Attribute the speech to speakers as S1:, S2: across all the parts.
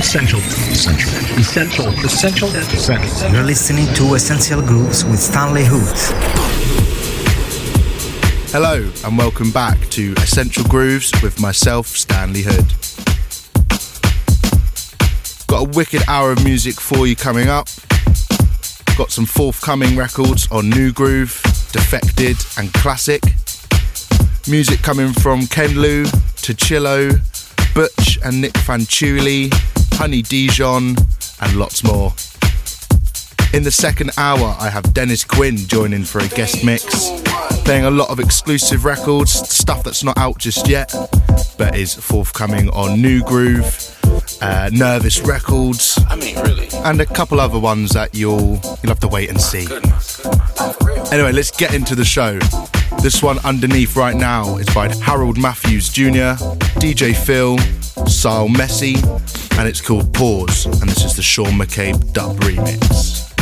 S1: Essential. Essential. Essential. Essential. Essential.
S2: You're listening to Essential Grooves with Stanley Hood.
S3: Hello, and welcome back to Essential Grooves with myself, Stanley Hood. Got a wicked hour of music for you coming up. Got some forthcoming records on Nu Groove, Defected, and Classic. Music coming from Kenlou, Chilo, Butch and Nic Fanciulli, Honey Dijon, and lots more. In the second hour, I have Dennis Quin joining for a guest mix, playing a lot of exclusive records, stuff that's not out just yet, but is forthcoming on Nu Groove, uh, Nervous Records,
S4: I mean, really,
S3: and a couple other ones that you'll you'll have to wait and see.
S4: goodness, goodness.
S3: Anyway, let's get into the show. This one underneath right now is by Harold Matthews Jr., DJ Fill, Syl Messi, and it's called Pause, and this is the Sean McCabe dub remix.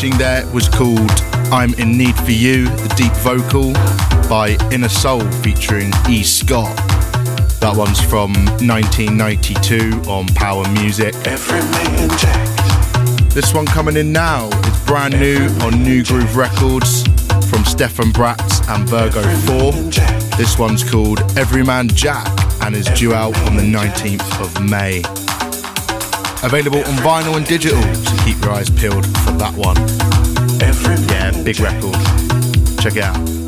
S3: Finishing there was called I'm in Need for You, the deep vocal by Inner Soul featuring E. Scot. That one's from 1992 on Power Music. This one coming in now is brand new on Nu Groove Records from Stefan Braatz and Virgo 4. This one's called Everyman Jack and is due out on the 19th of May. Available on vinyl and digital, so keep your eyes peeled for that one. Yeah, big record. Check it out.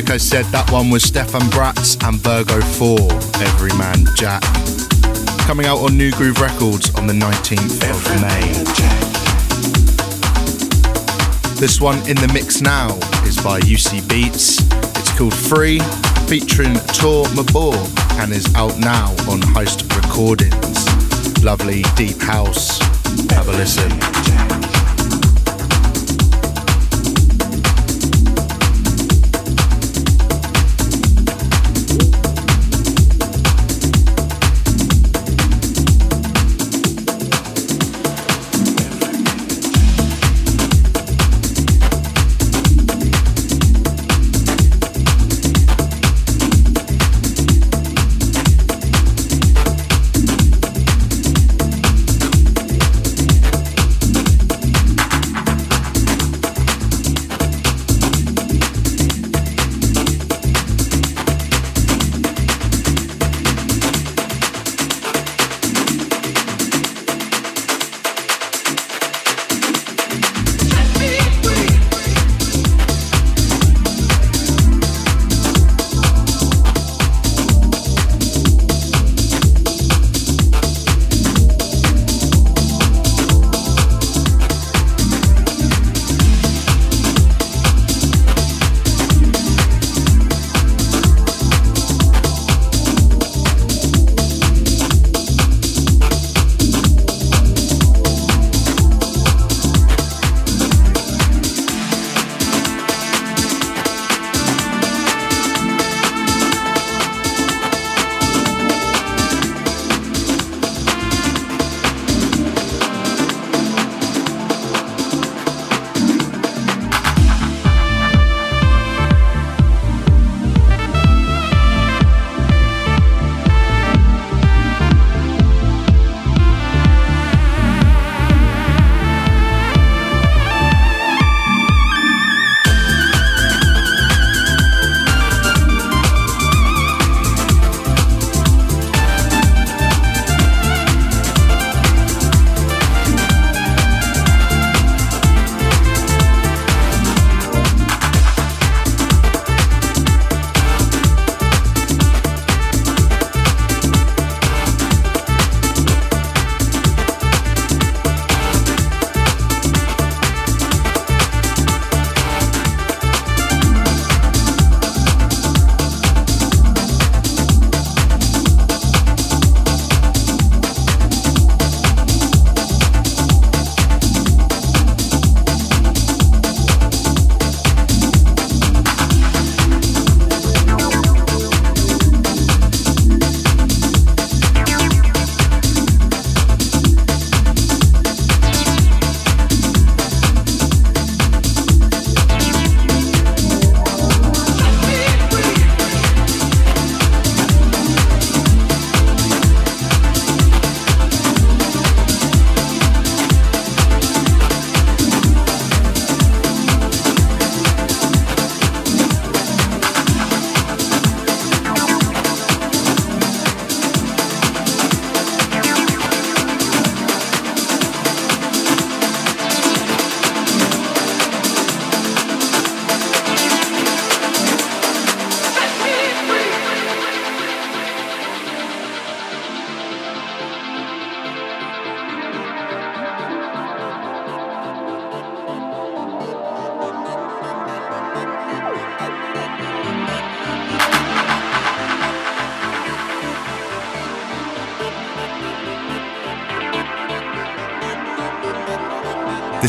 S3: Like I said, that one was Stefan Braatz and Virgo 4, Everyman Jack. Coming out on Nu Groove Records on the 19th of May. This one in the mix now is by UC Beatz. It's called Free, featuring Tour-Maubourg, and is out now on Heist Recordings. Lovely deep house. Have a listen.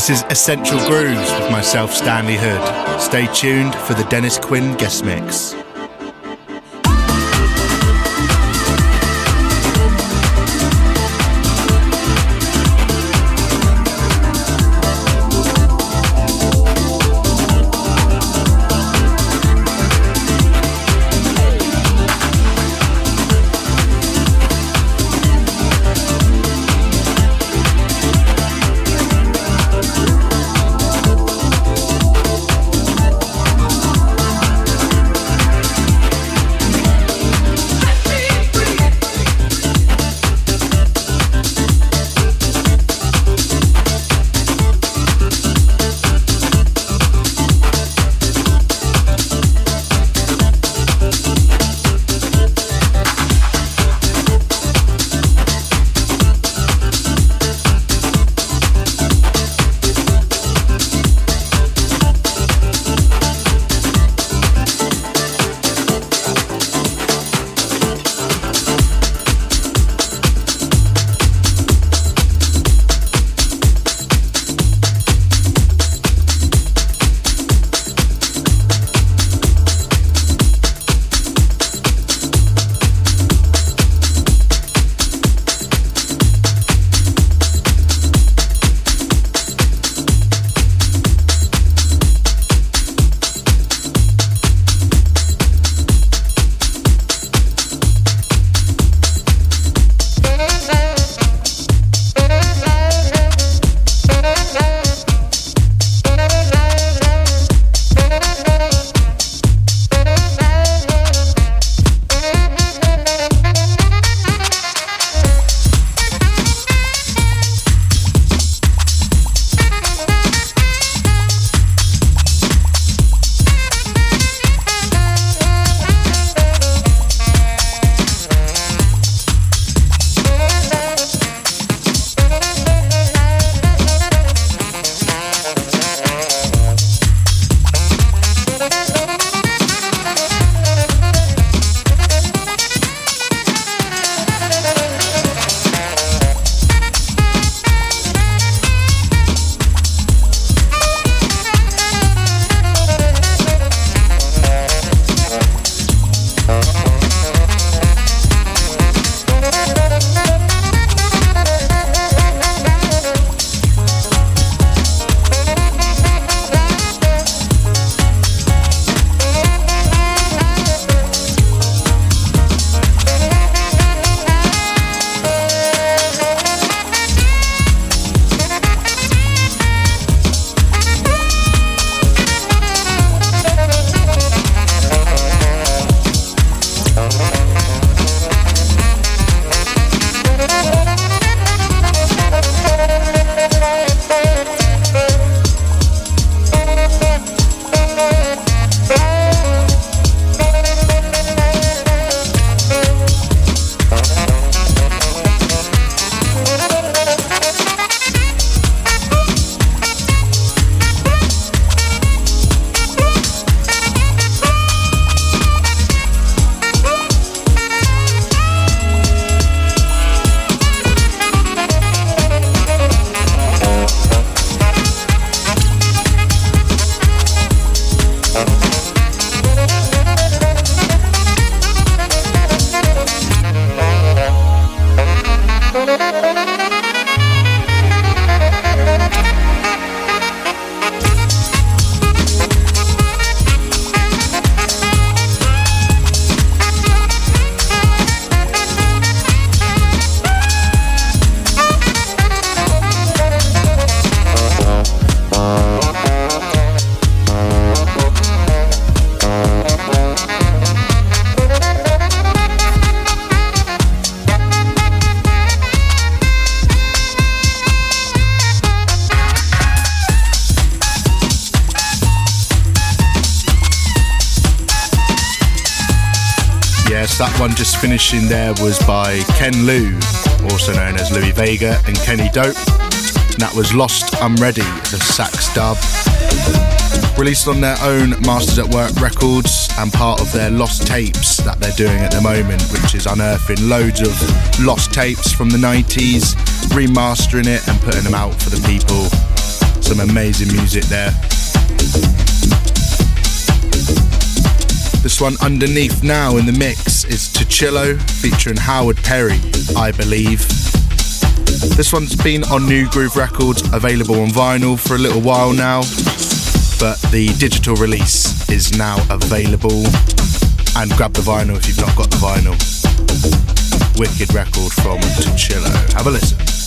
S3: This is Essential Grooves with myself, Stanley Hood. Stay tuned for the Dennis Quin guest mix. Yes, that one just finishing there was by Kenlou, also known as Louie Vega and Kenny Dope. And that was Lost I'm Ready, the sax dub. Released on their own Masters at Work records and part of their lost tapes that they're doing at the moment, which is unearthing loads of lost tapes from the 90s, remastering it and putting them out for the people. Some amazing music there. This one underneath now in the mix is Tuccillo featuring Howard Perry, I believe. This one's been on Nu Groove Records, available on vinyl for a little while now, but the digital release is now available. And grab the vinyl if you've not got the vinyl. Wicked record from Tuccillo. Have a listen.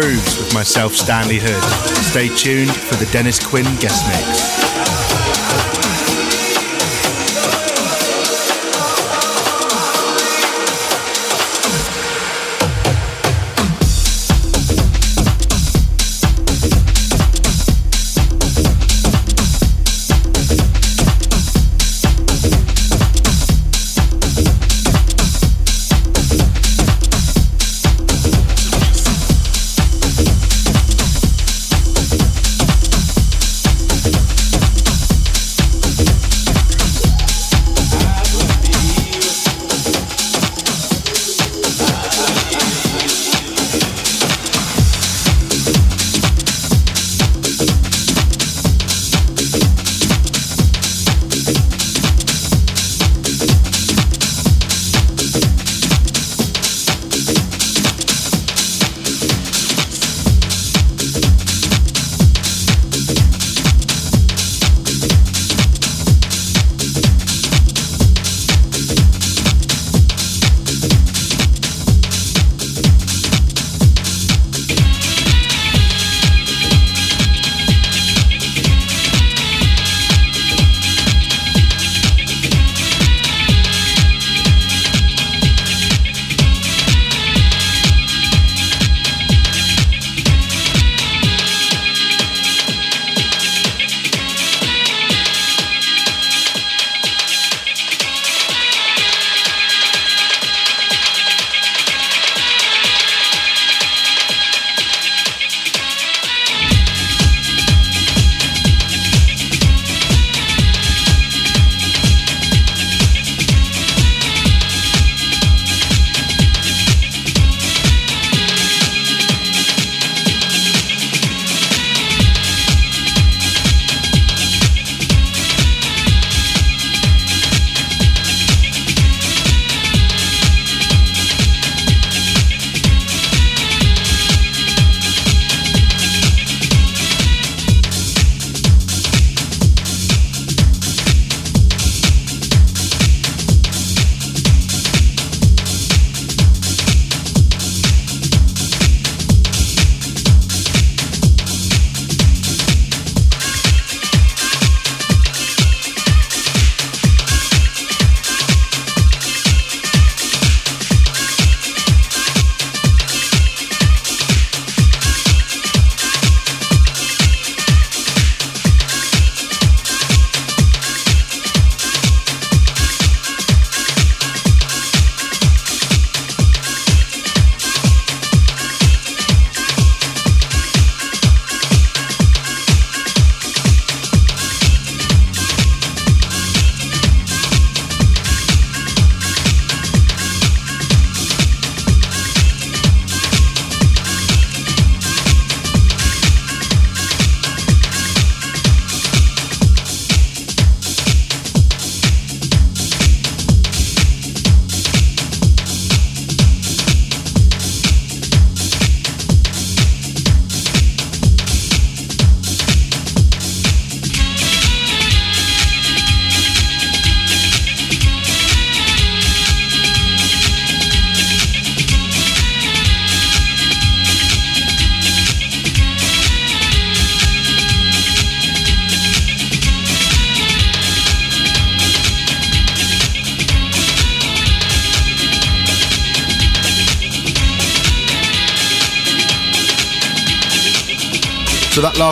S3: Grooves with myself, Stanley Hood. Stay tuned for the Dennis Quin guest mix.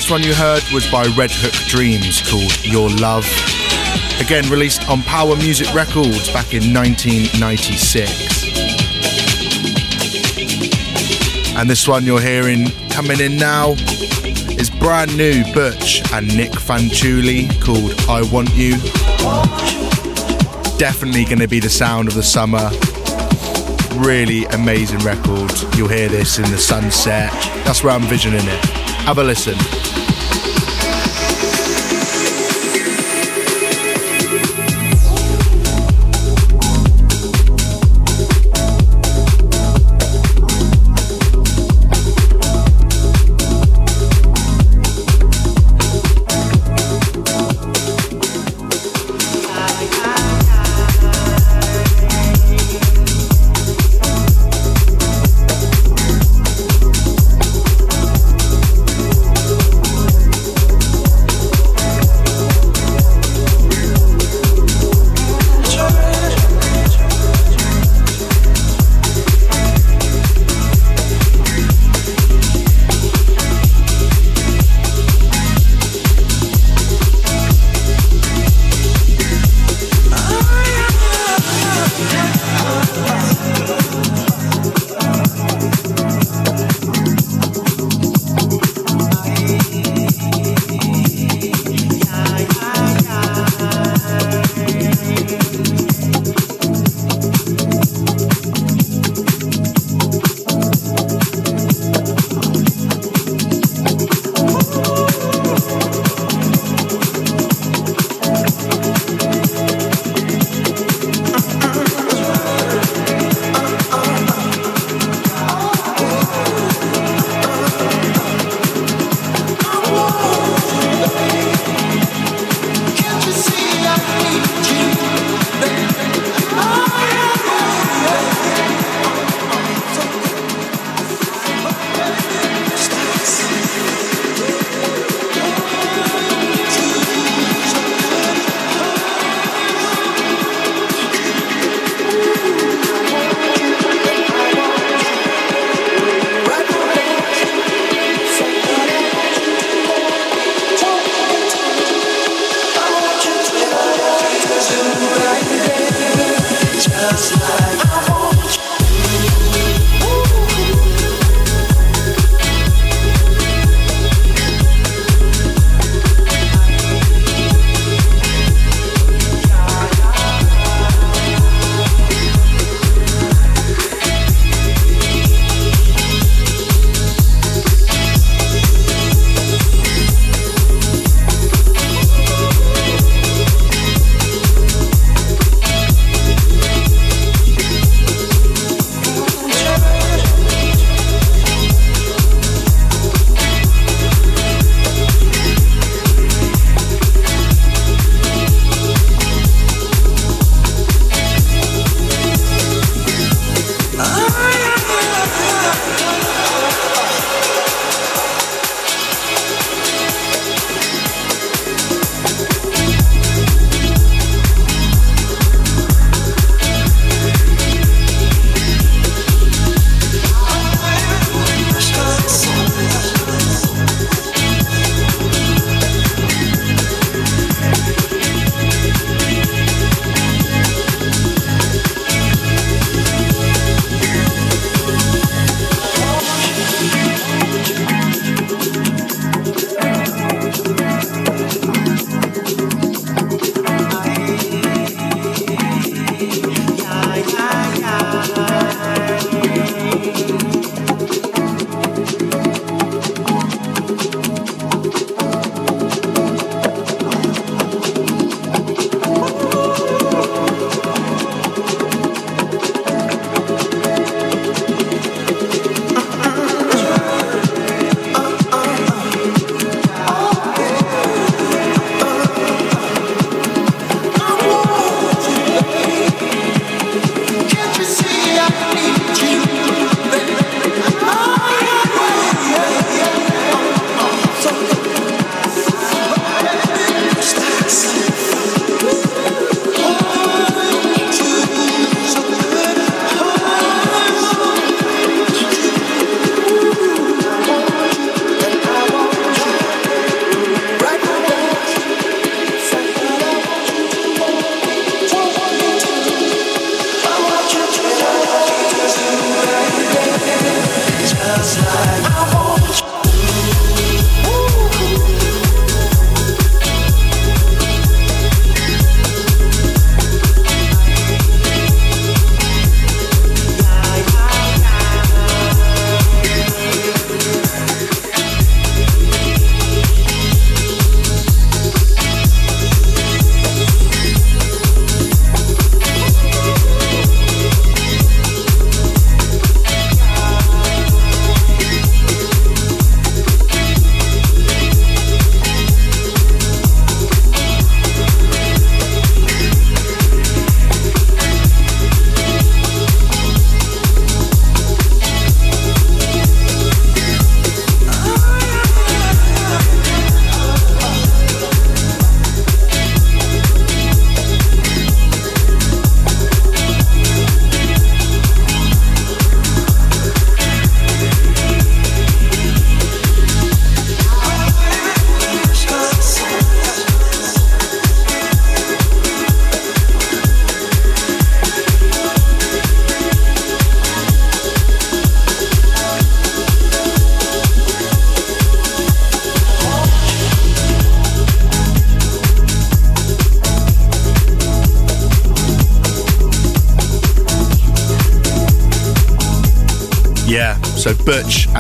S3: Last one you heard was by Red Hook Dreams called Your Love. Again, released on Power Music Records back in 1996. And this one you're hearing coming in now is brand new Butch and Nic Fanciulli called I Want You. Definitely going to be the sound of the summer. Really amazing record. You'll hear this in the sunset. That's where I'm visioning it. Have a listen.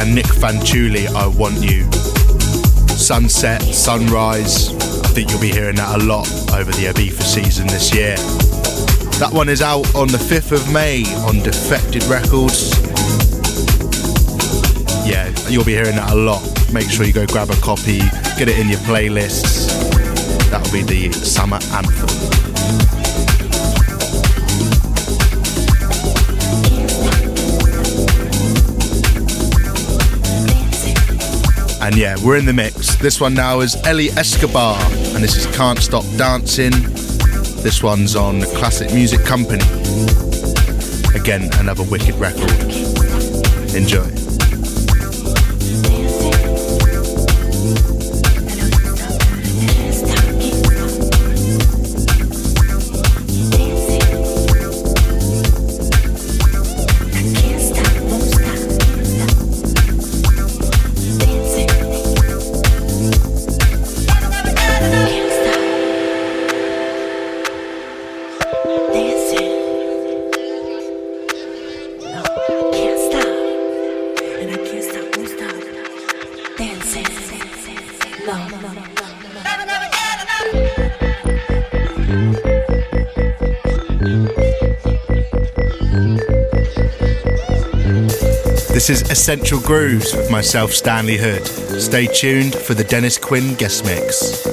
S3: And Nic Fanciulli, I Want You. Sunset, Sunrise, I think you'll be hearing that a lot over the Ibiza season this year. That one is out on the 5th of May on Defected Records. Yeah, you'll be hearing that a lot. Make sure you go grab a copy, get it in your playlists. That'll be the summer anthem. And yeah, we're in the mix. This one now is Eli Escobar, and this is Can't Stop Dancing. This one's on Classic Music Company. Again, another wicked record. Enjoy. Is Essential Grooves with myself, Stanley Hood. Stay tuned for the Dennis Quin guest mix.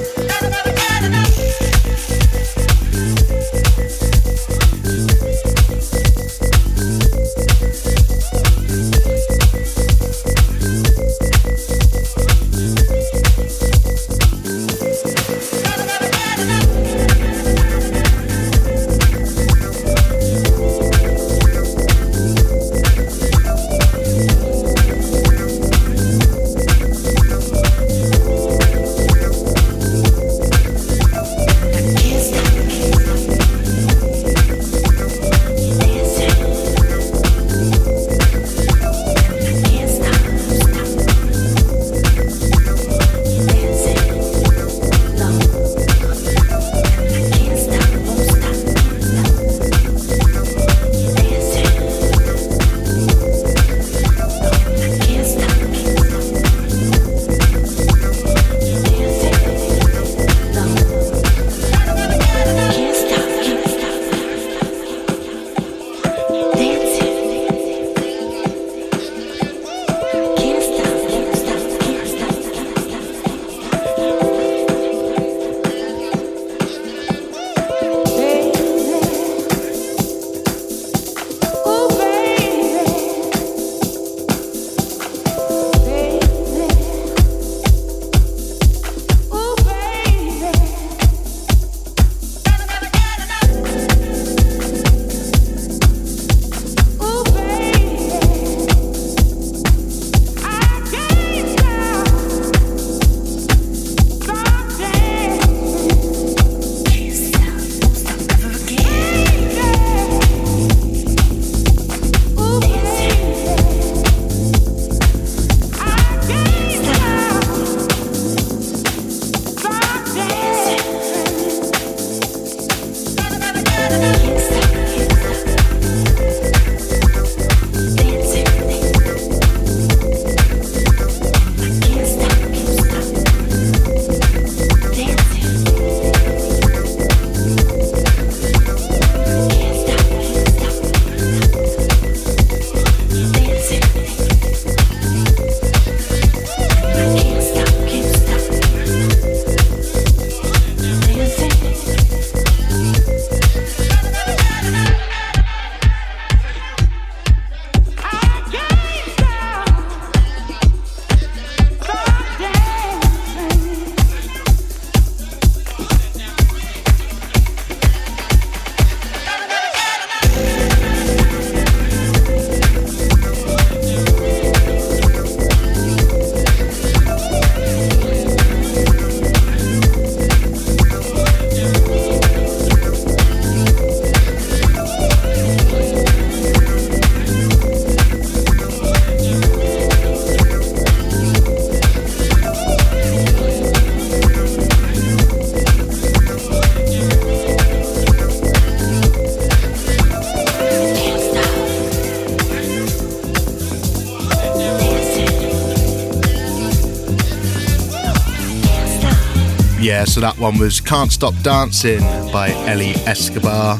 S3: Yeah, so that one was Can't Stop Dancing by Eli Escobar.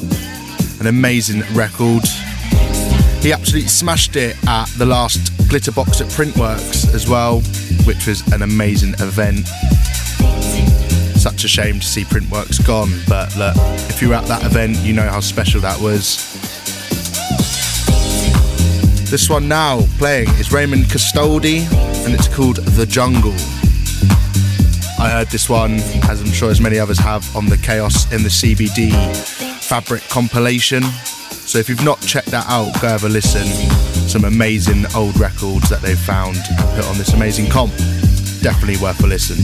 S3: An amazing record. He absolutely smashed it at the last Glitterbox at Printworks as well, which was an amazing event. Such a shame to see Printworks gone, but look, if you were at that event, you know how special that was. This one now playing is Raymond Castoldi, and it's called The Jungle. I heard this one, as I'm sure as many others have, on the Chaos in the CBD Fabric compilation. So if you've not checked that out, go have a listen. Some amazing old records that they've found put on this amazing comp. Definitely worth a listen.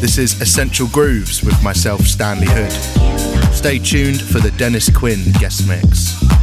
S3: This is Essential Grooves with myself, Stanley Hood. Stay tuned for the Dennis Quin guest mix.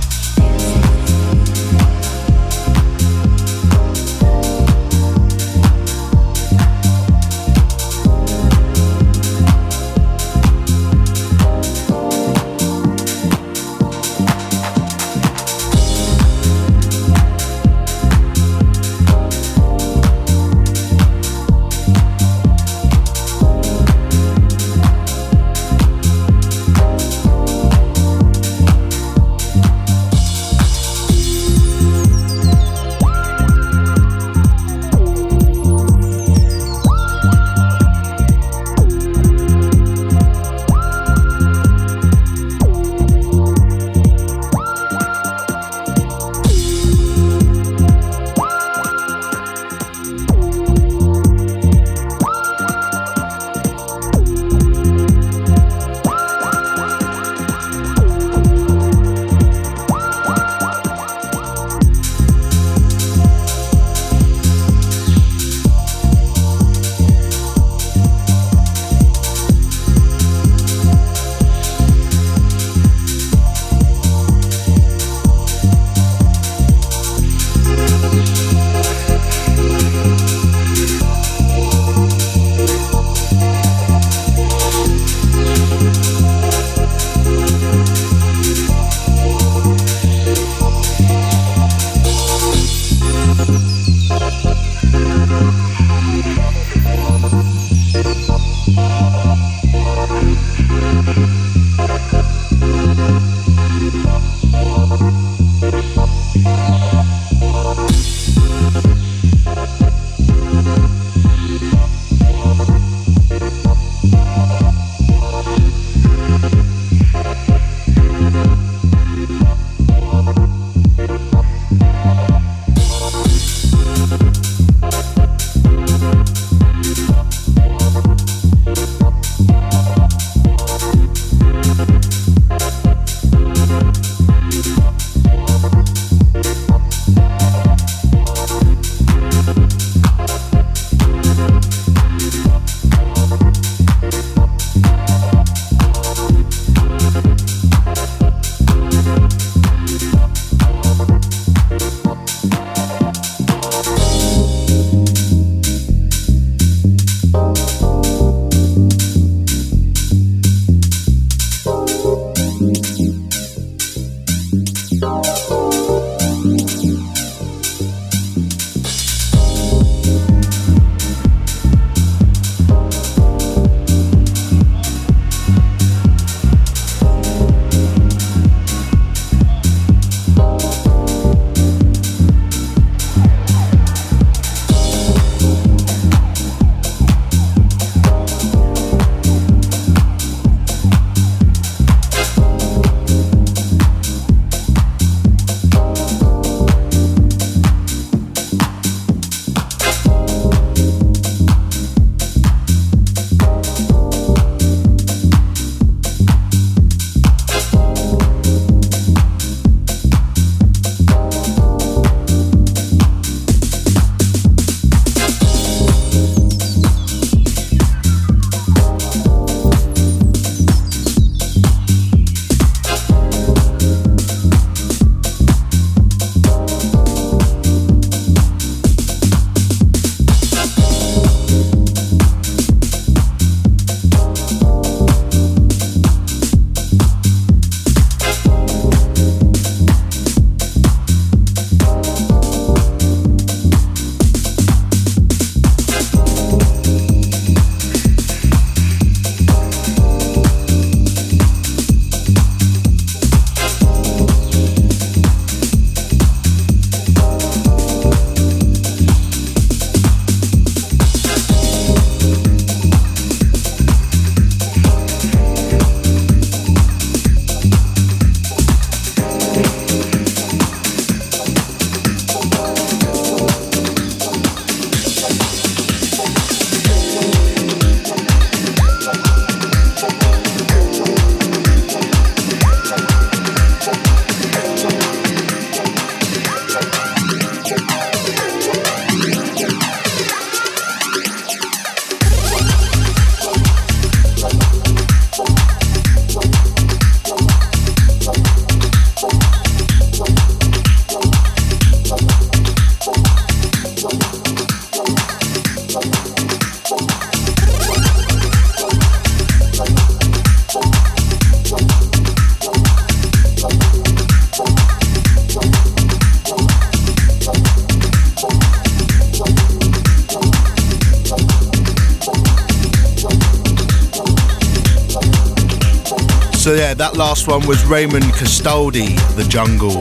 S3: Yeah, that last one was Raymond Castoldi, The Jungle.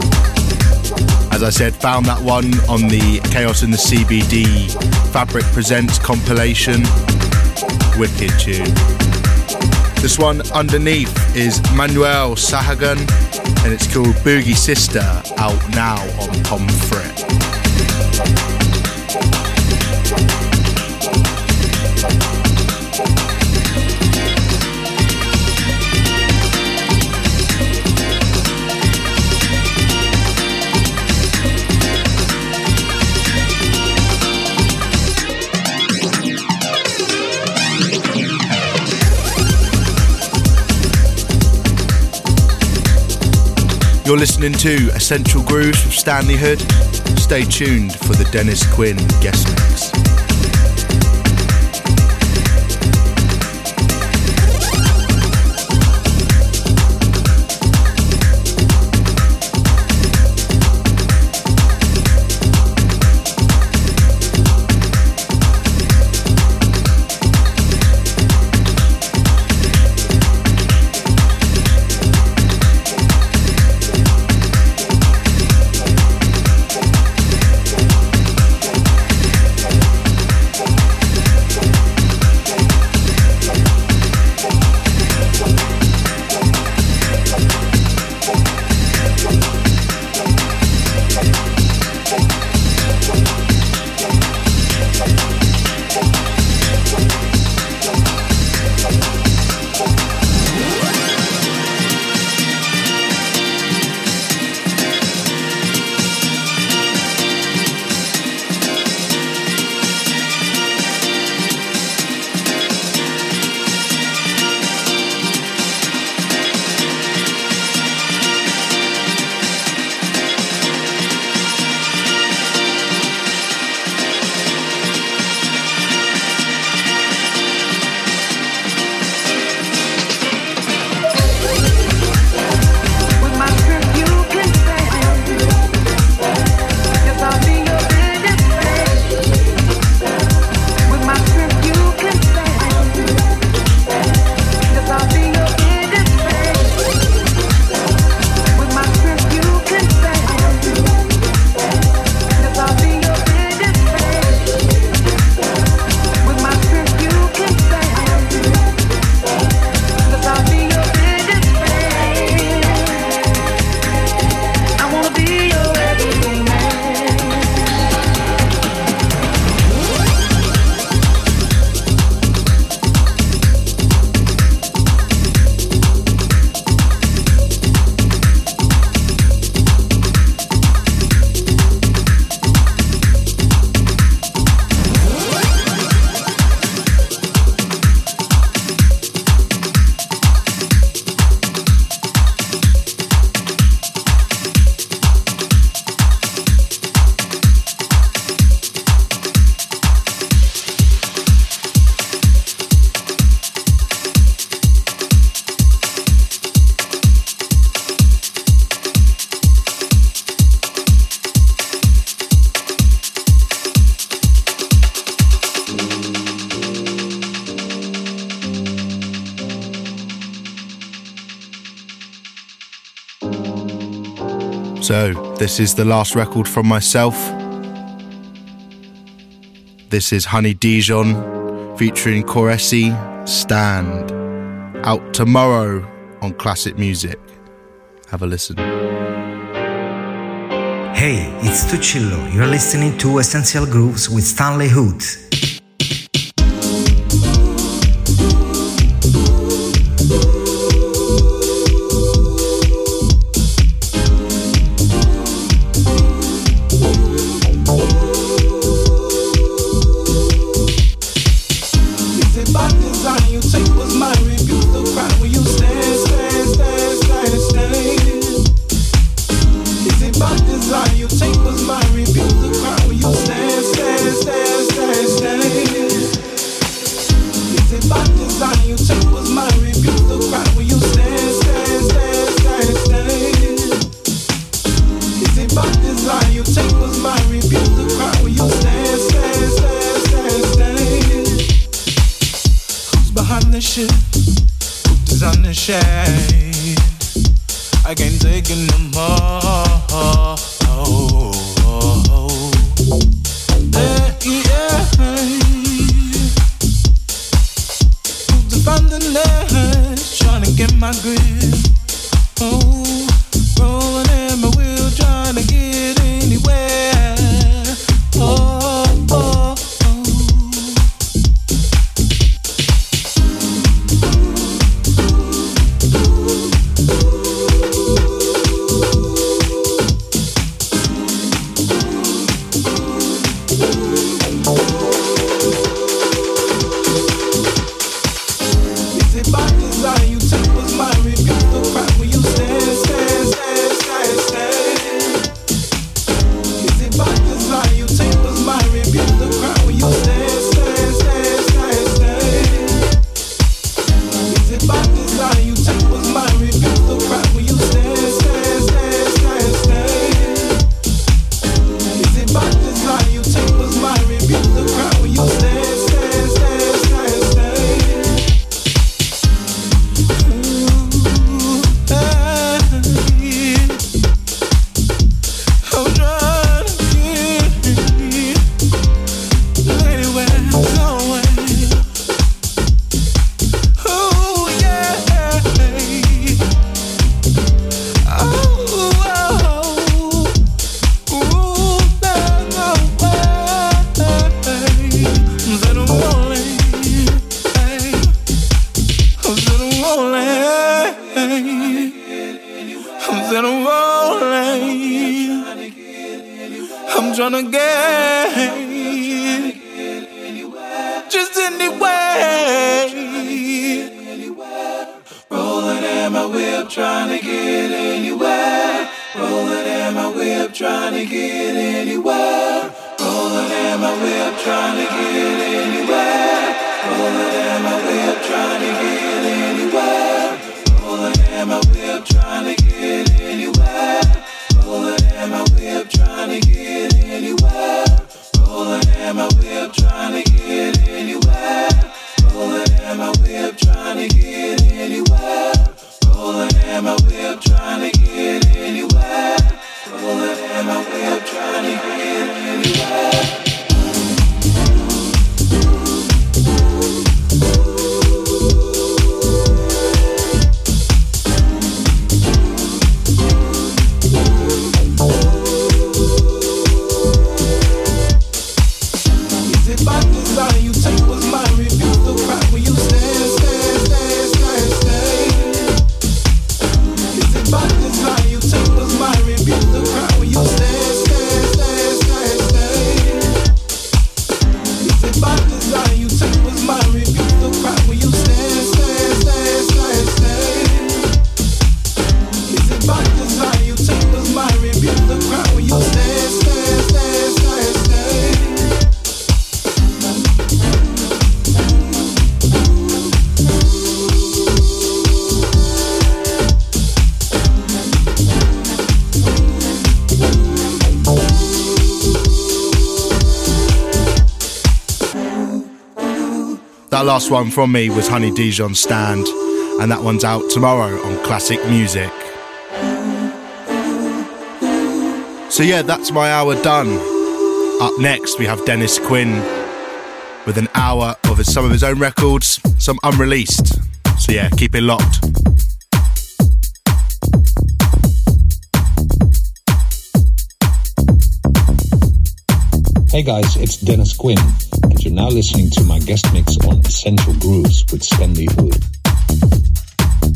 S3: As I said, found that one on the Chaos in the CBD Fabric Presents compilation. Wicked tune. This one underneath is Manuel Sahagun and it's called Boogie Sister out now on Tom Pomme Frite. You're listening to Essential Grooves from Stanley Hood. Stay tuned for the Dennis Quin guest mix. So, this is the last record from myself. This is Honey Dijon featuring Cor.Ece Stand. Out tomorrow on Classic Music. Have a listen.
S2: Hey, it's Tuccillo. You're listening to Essential Grooves with Stanley Hood.
S3: last one from me was Honey Dijon Stand, and that one's out tomorrow on Classic Music. So, yeah, that's my hour done. Up next, we have Dennis Quin with an hour of his, some of his own records, some unreleased. So, yeah, keep it locked.
S1: Hey guys, it's Dennis Quin. You're now listening to my guest mix on Essential Grooves with Stanley Hood.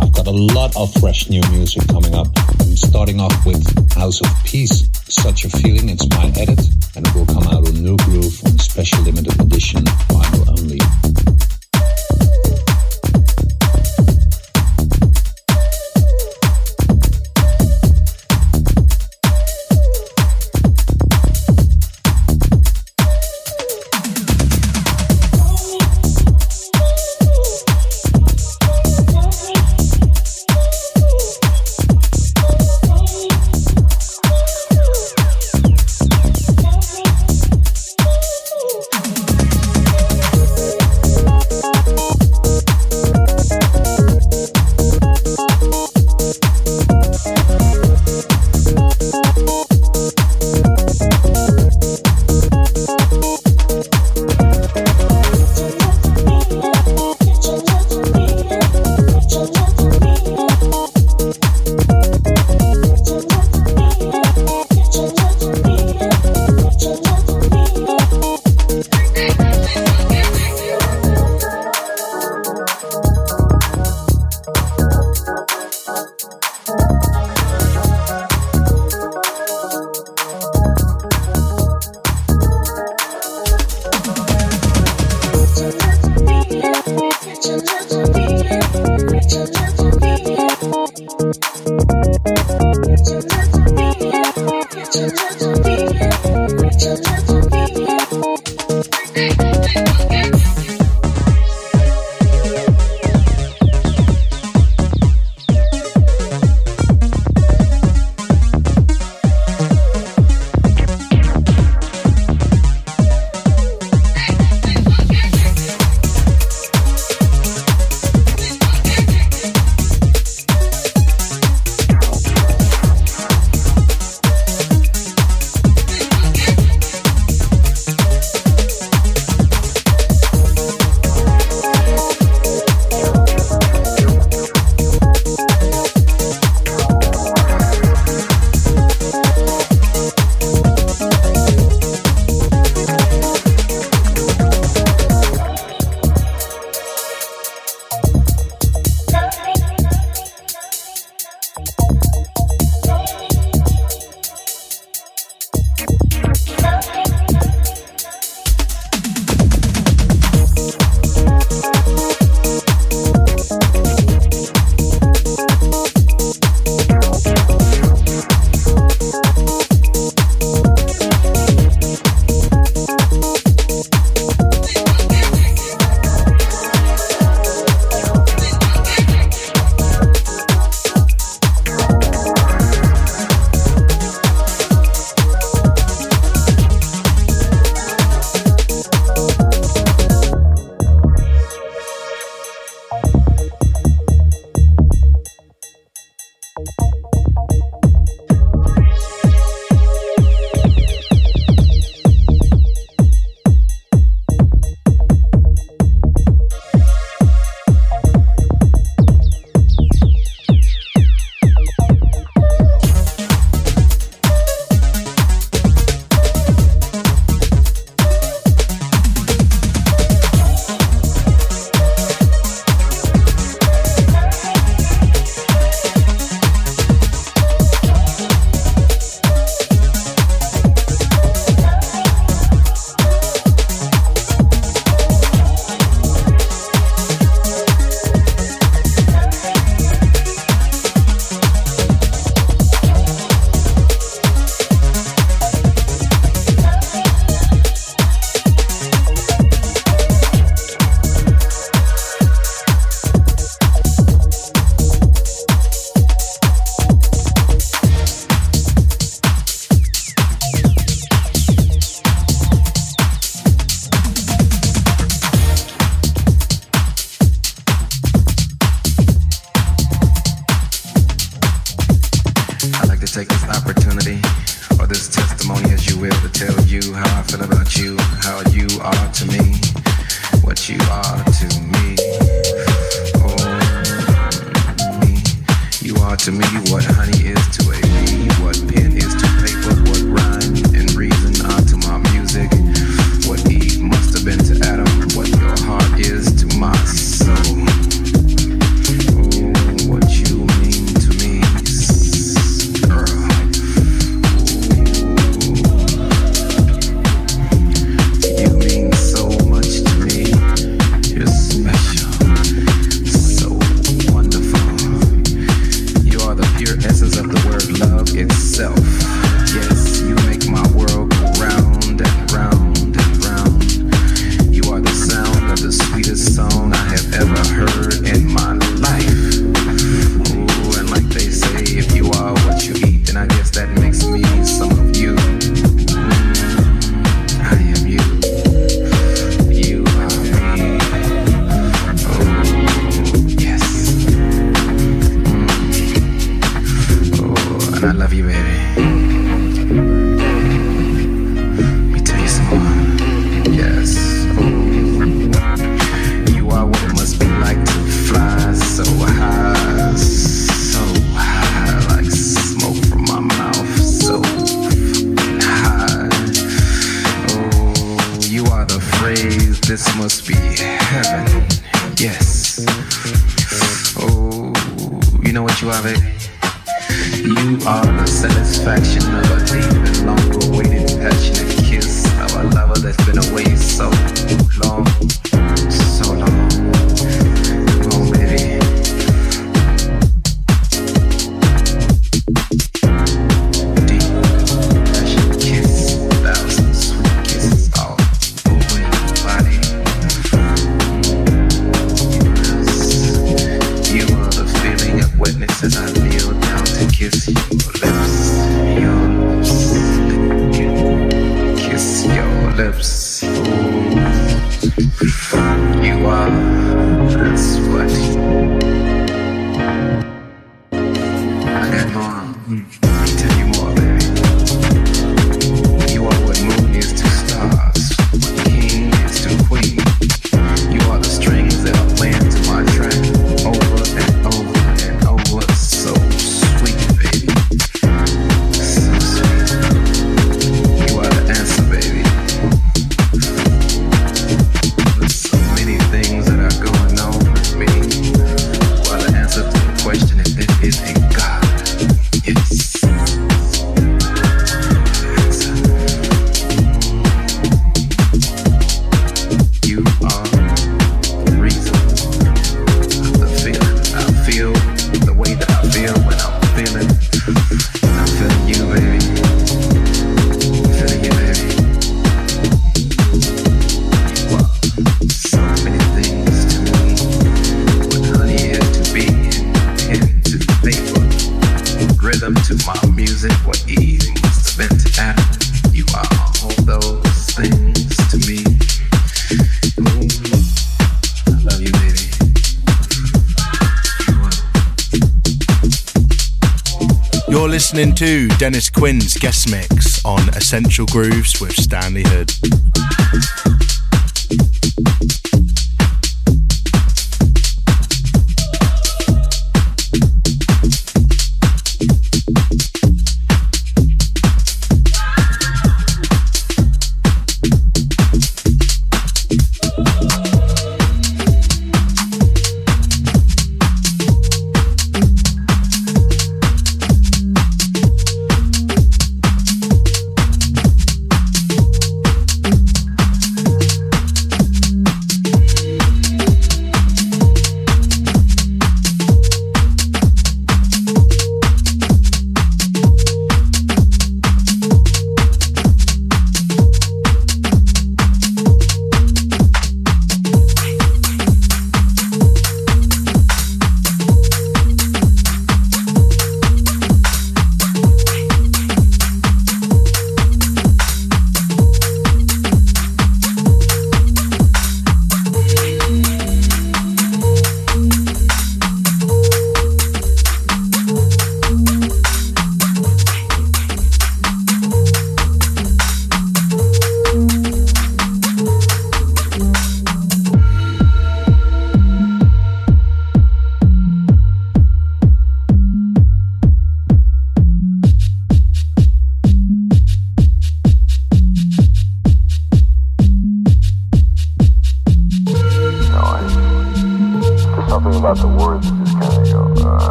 S1: I've got a lot of fresh new music coming up. I'm starting off with House of Peace, Such a Feeling, it's my edit.
S5: listening to Dennis Quin's guest mix on Essential Grooves with Stanley Hood.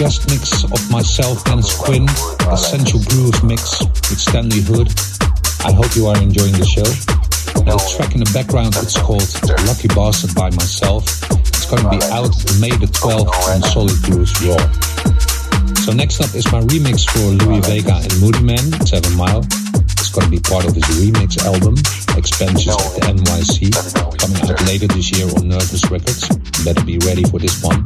S6: Guest mix of myself, Dennis Quin, Essential Grooves mix with Stanley Hood. I hope you are enjoying the show. The track in the background, it's called Lucky Bastard by myself. It's going to be out May the 12th on Solid Grooves Raw. So next up is my remix for Louie Vega and Moodymann, Seven Mile. It's going to be part of his remix album, Expansions of the NYC, coming out later this year on Nervous Records. Better be ready for this one.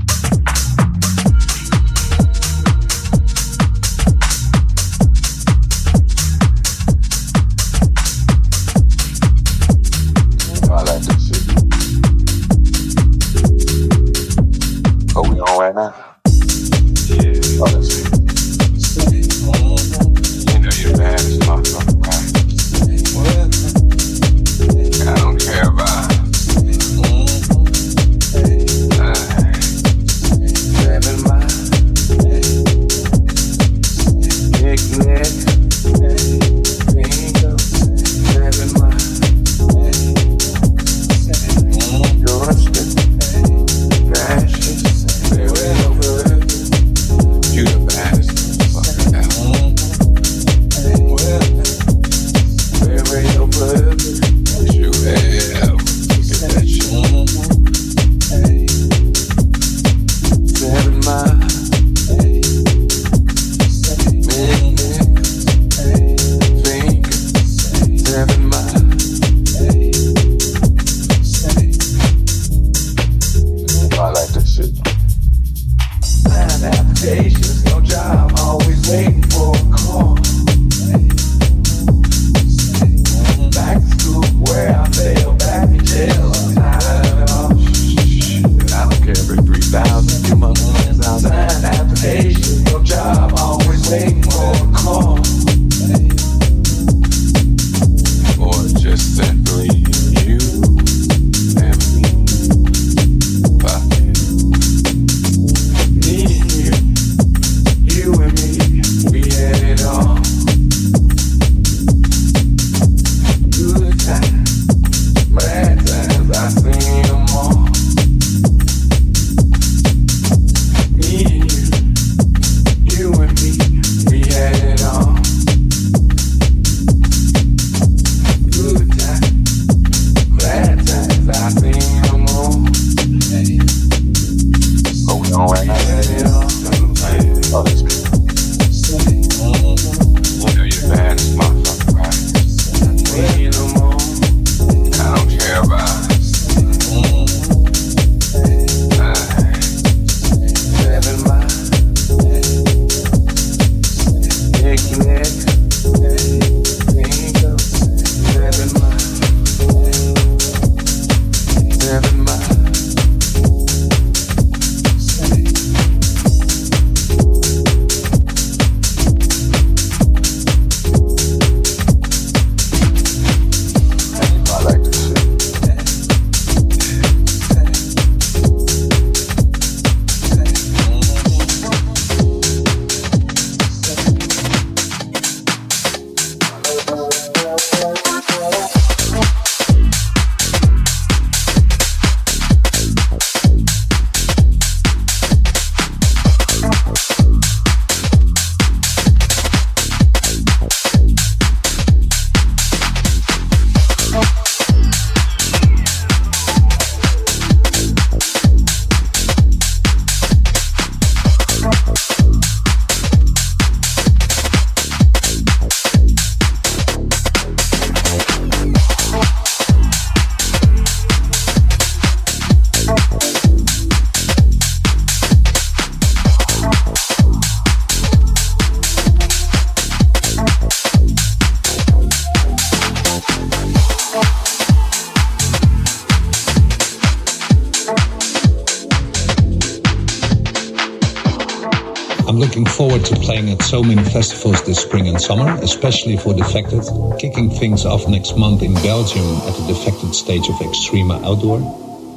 S1: So many festivals this spring and summer, especially for Defected, kicking things off next month in Belgium at the Defected stage of Extrema Outdoor.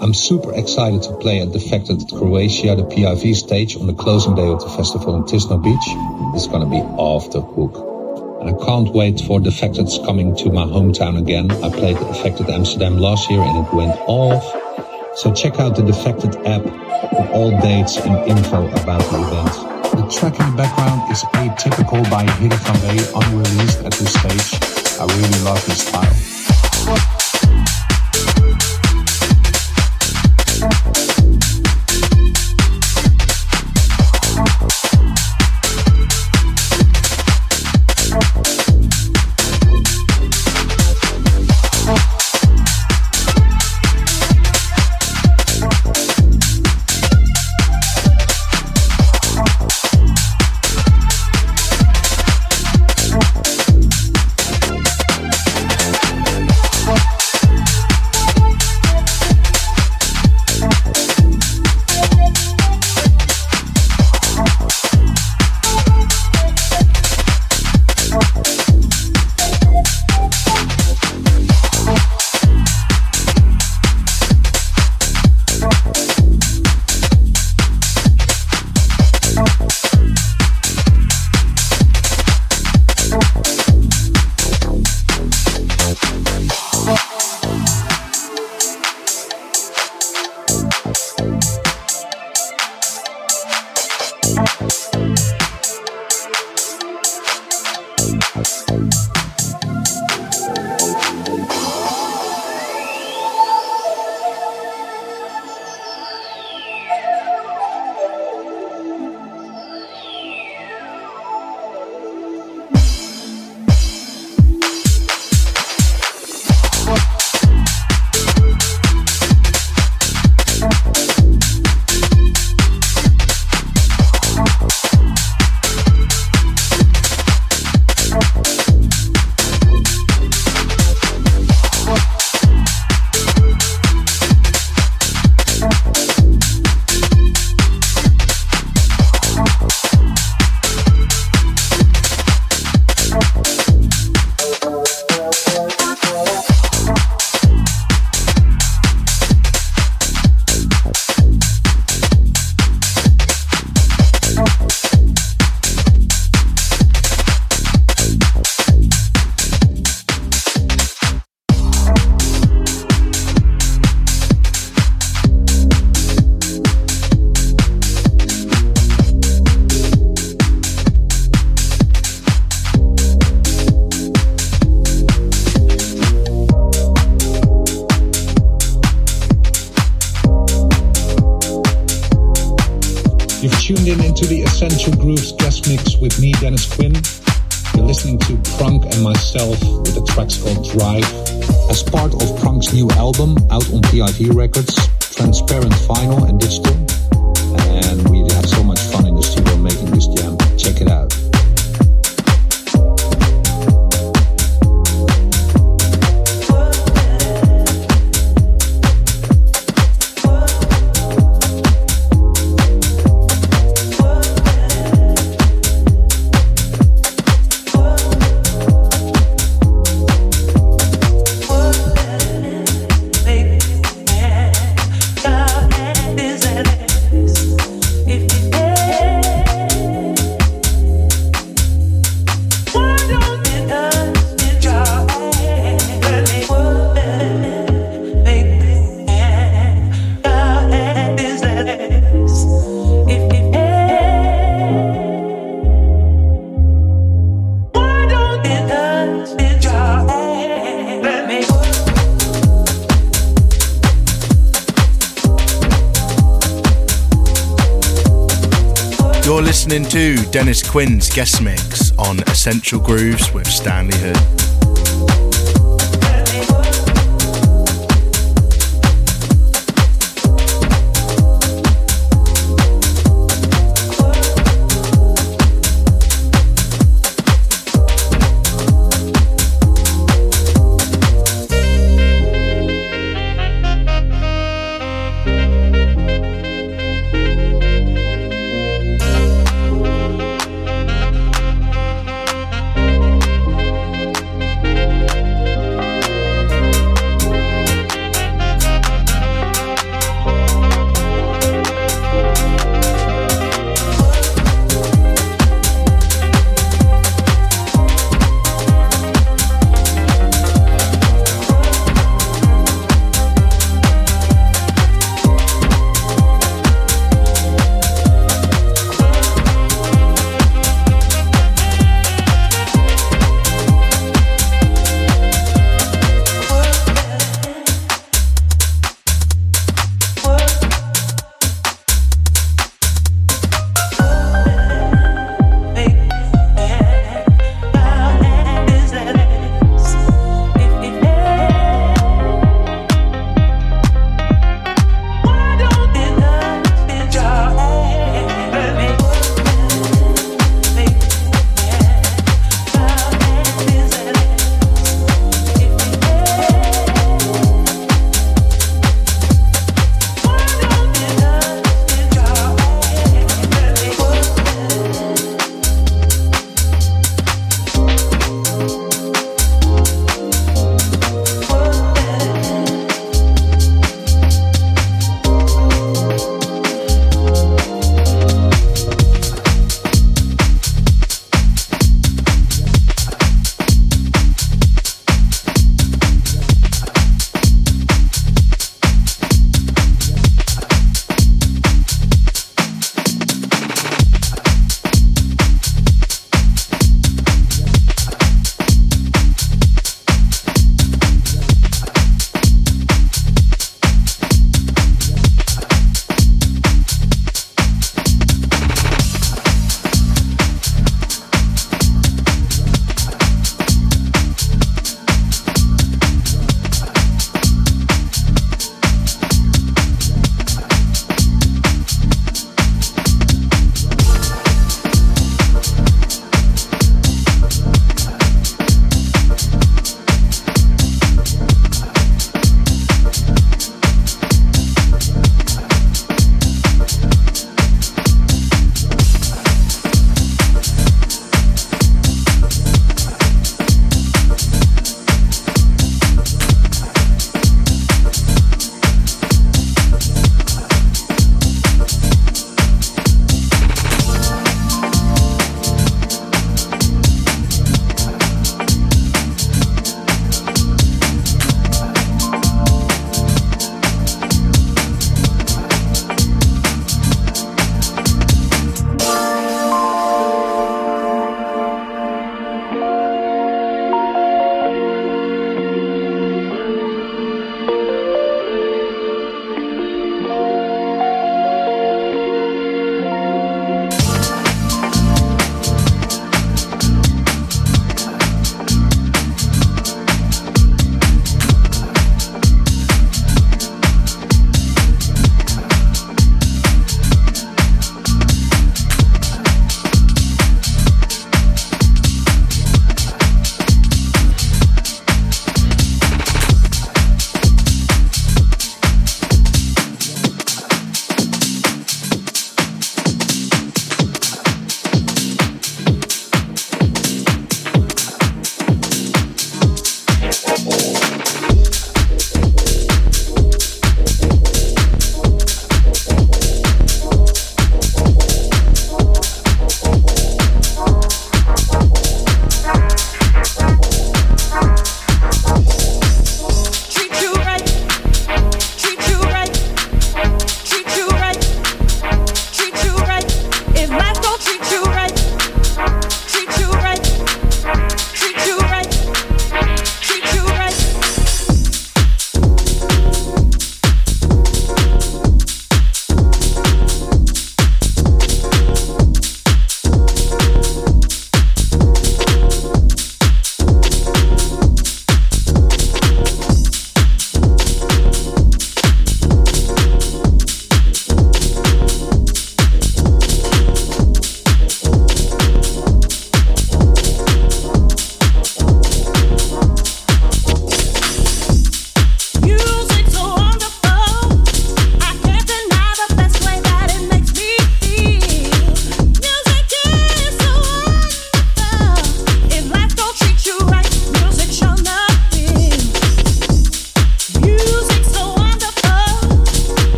S1: I'm super excited to play at Defected Croatia, the PIV stage on the closing day of the festival in Tisno Beach. It's gonna be off the hook. And I can't wait for Defected's coming to my hometown again. I played the Defected Amsterdam last year and it went off. So check out the Defected app for all dates and info about the event. Track in the background is Atypical by van unreleased at this stage. I really love his style. Album out on PIV Records, guest mix on Essential Grooves with Stanley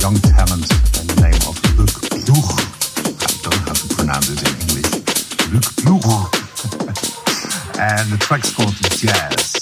S1: young talent and the name of Luuk
S3: I don't to pronounce it in English.
S7: Luuk and the track's called Jazz.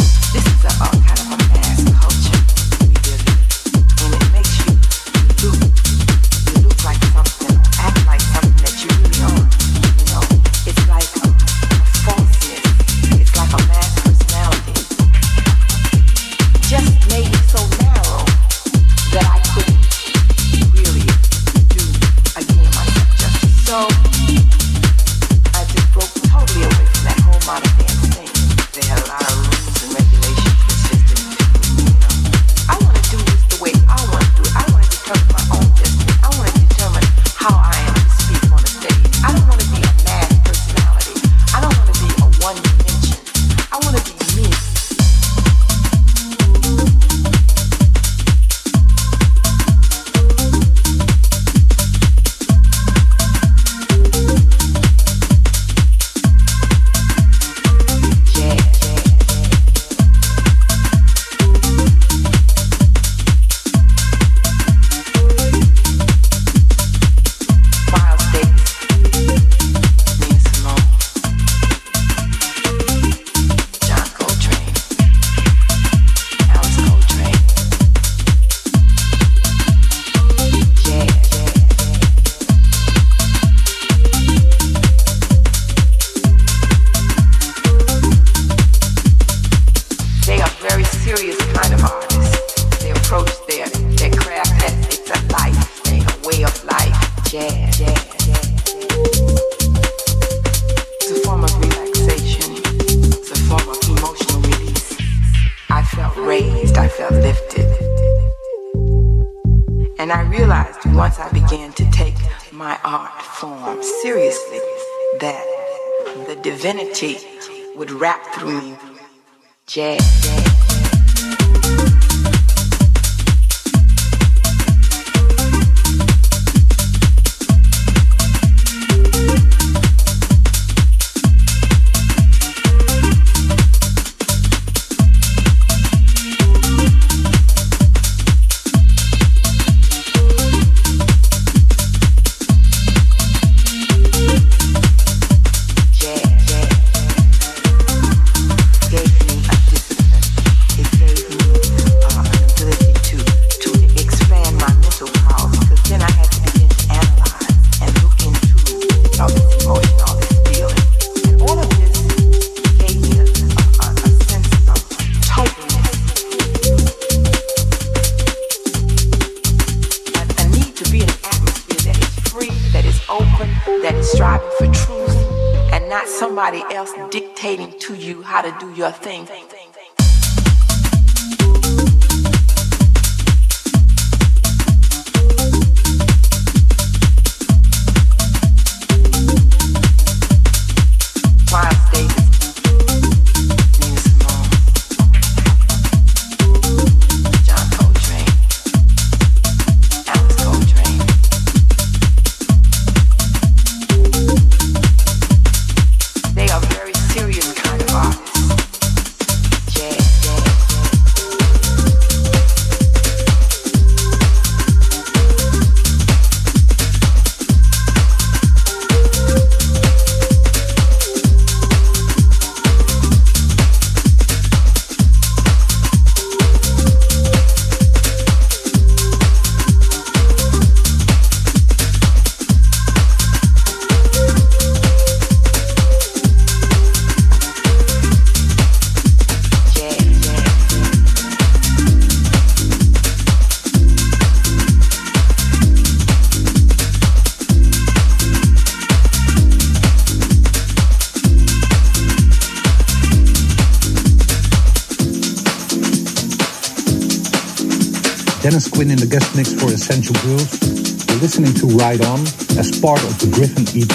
S1: Quin in the guest mix for Essential Grooves. You're listening to Right On as part of the Griffin EP,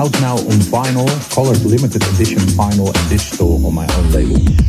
S1: out now on vinyl, colored limited edition vinyl and digital on my own label.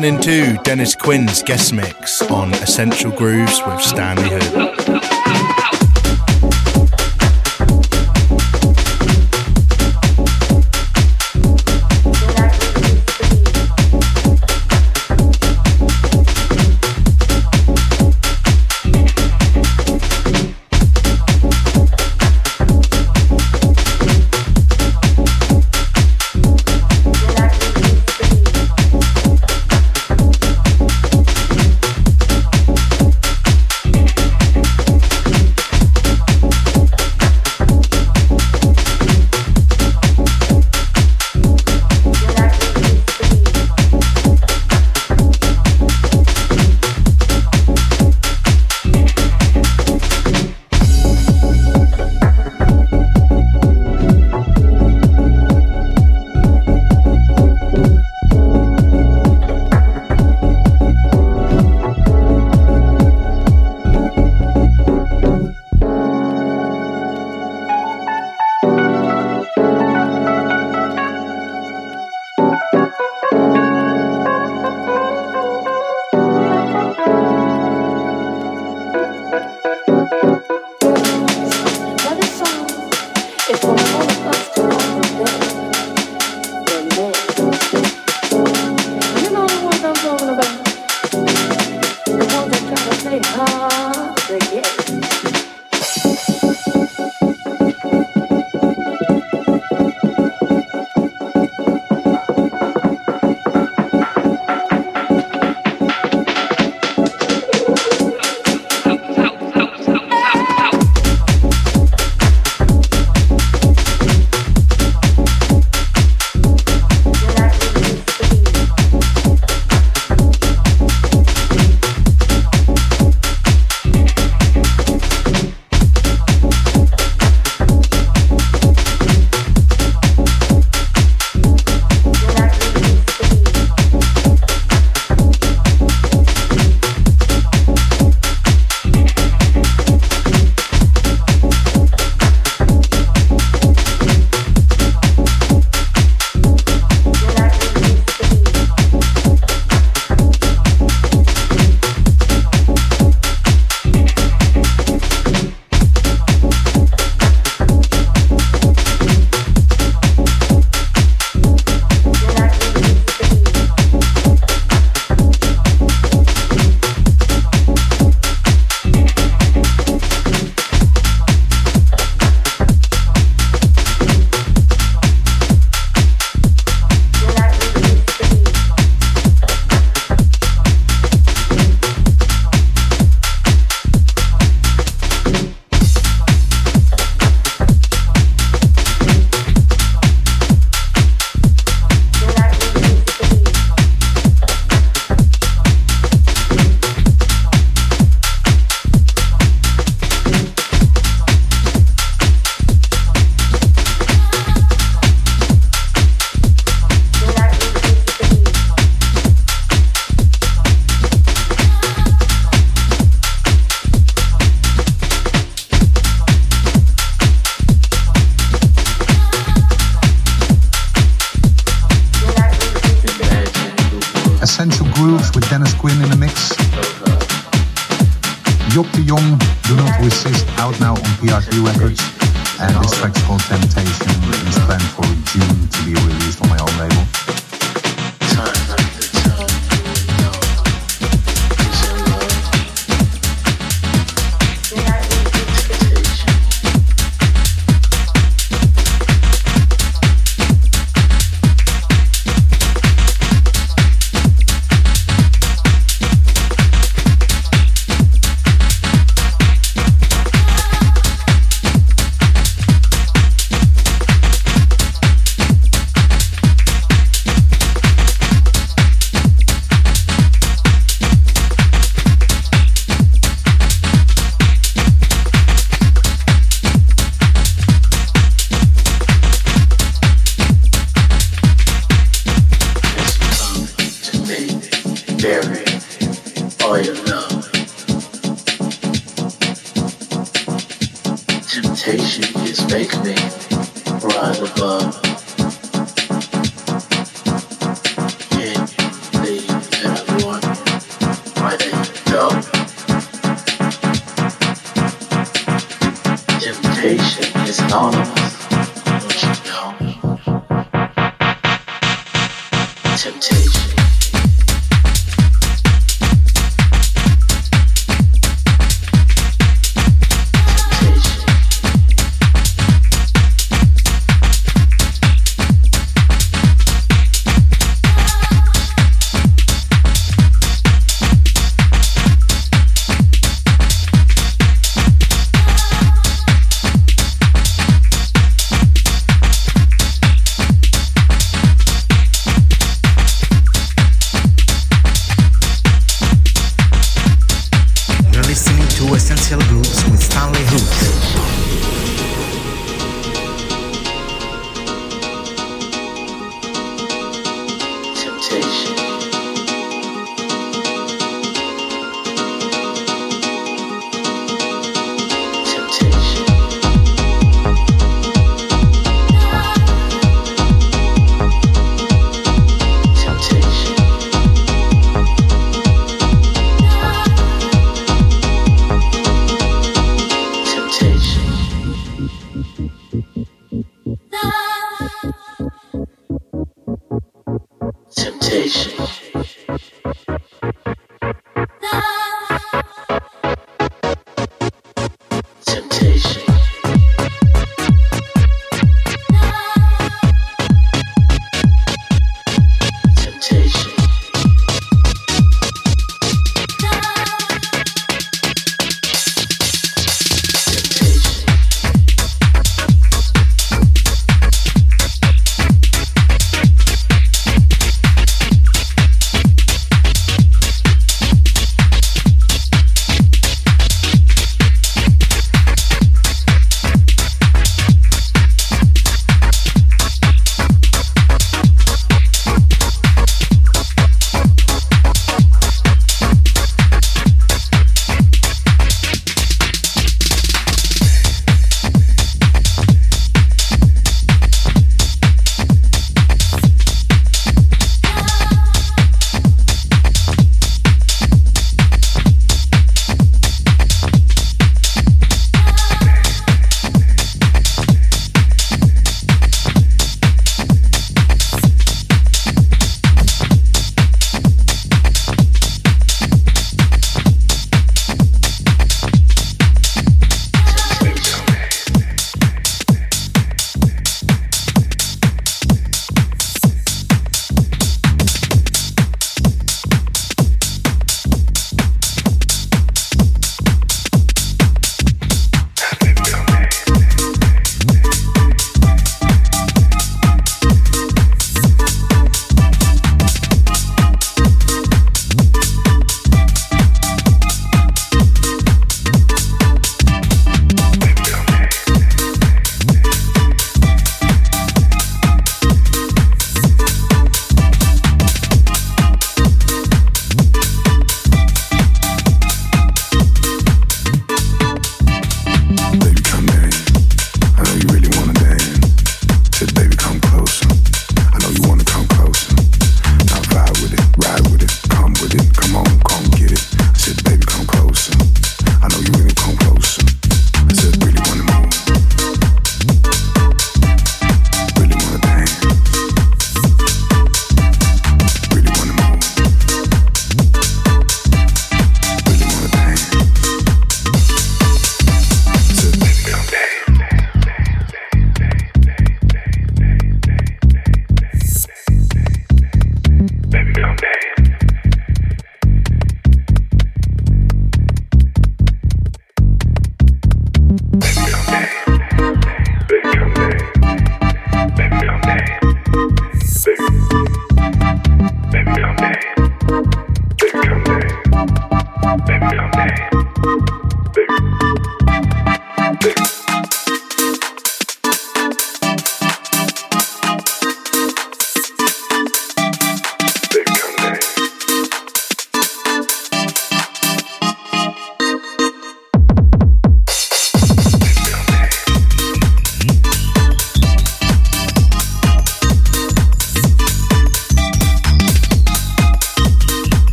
S1: Listening to Dennis Quin's guest mix on Essential Grooves with Stanley Hood.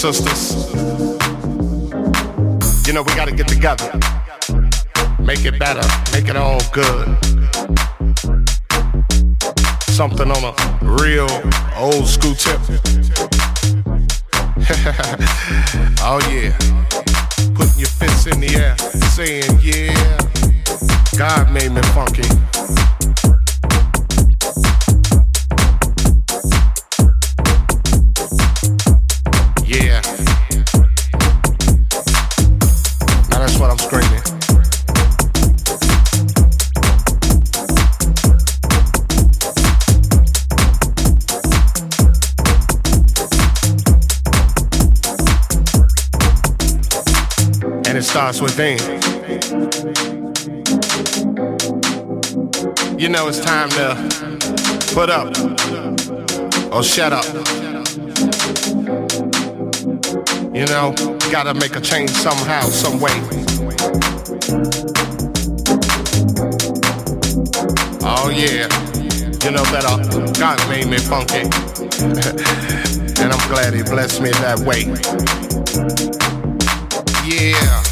S8: Sisters. You know, we gotta get together. It. You know it's time to put up or shut up. You know, gotta make a change somehow, some way. Oh yeah, you know better. God made me funky, and I'm glad He blessed me that way. Yeah.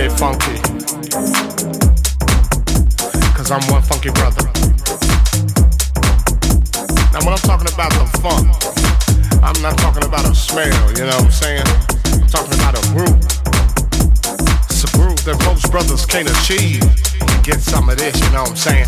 S8: Me funky. Cause I'm one funky brother. Now when I'm talking about the funk, I'm not talking about a smell, you know what I'm saying? I'm talking about a groove. It's a groove that most brothers can't achieve. Get some of this, you know what I'm saying?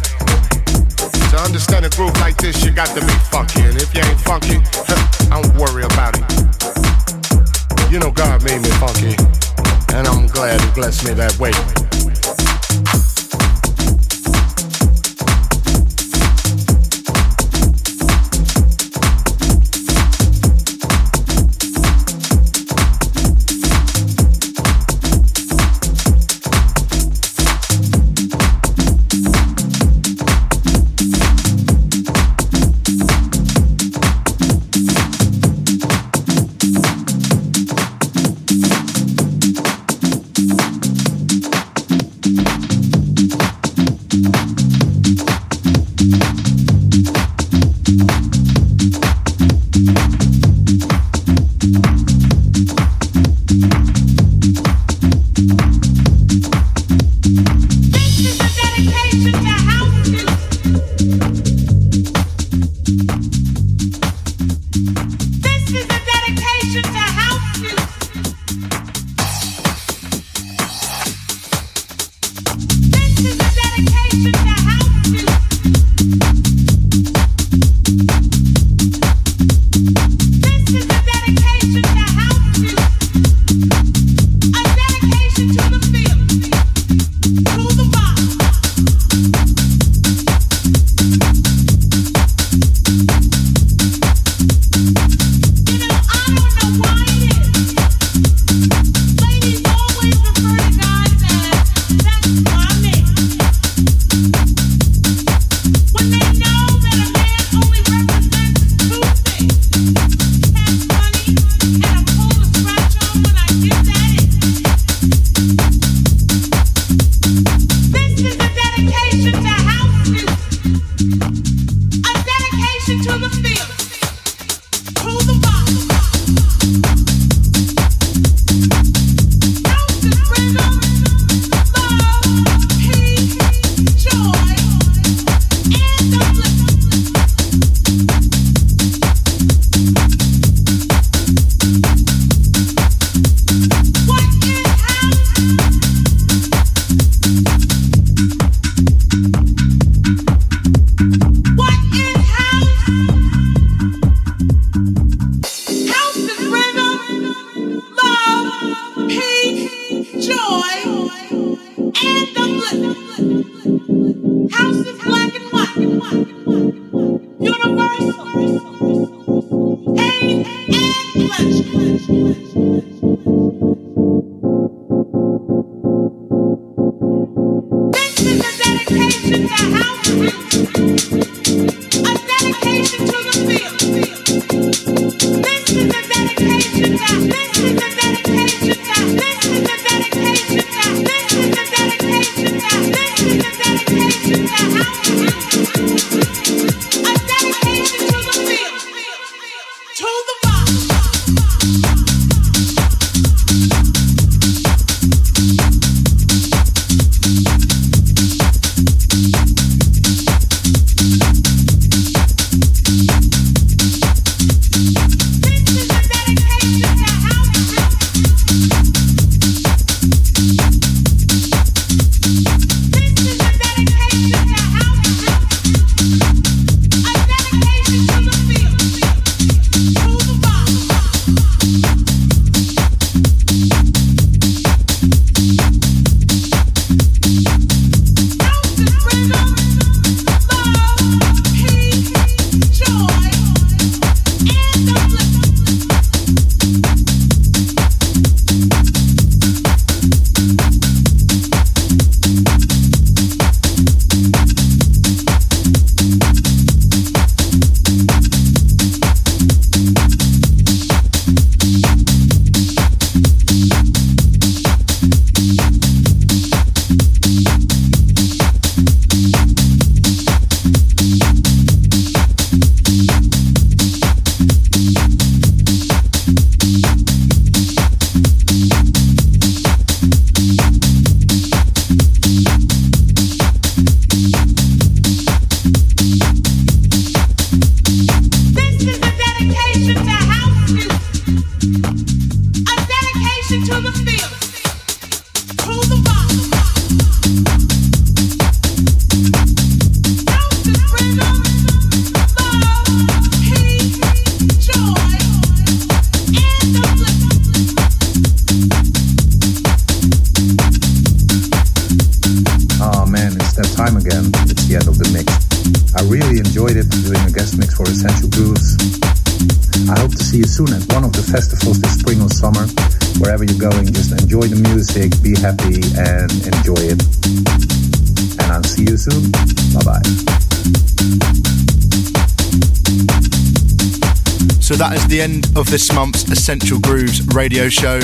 S3: Essential Grooves radio show.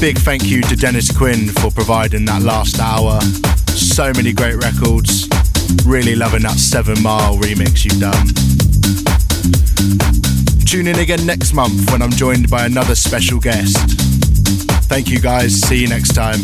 S3: Big thank you to Dennis Quin for providing that last hour. So many great records. Really loving that Seven Mile remix you've done. Tune in again next month when I'm joined by another special guest. Thank you guys. See you next time.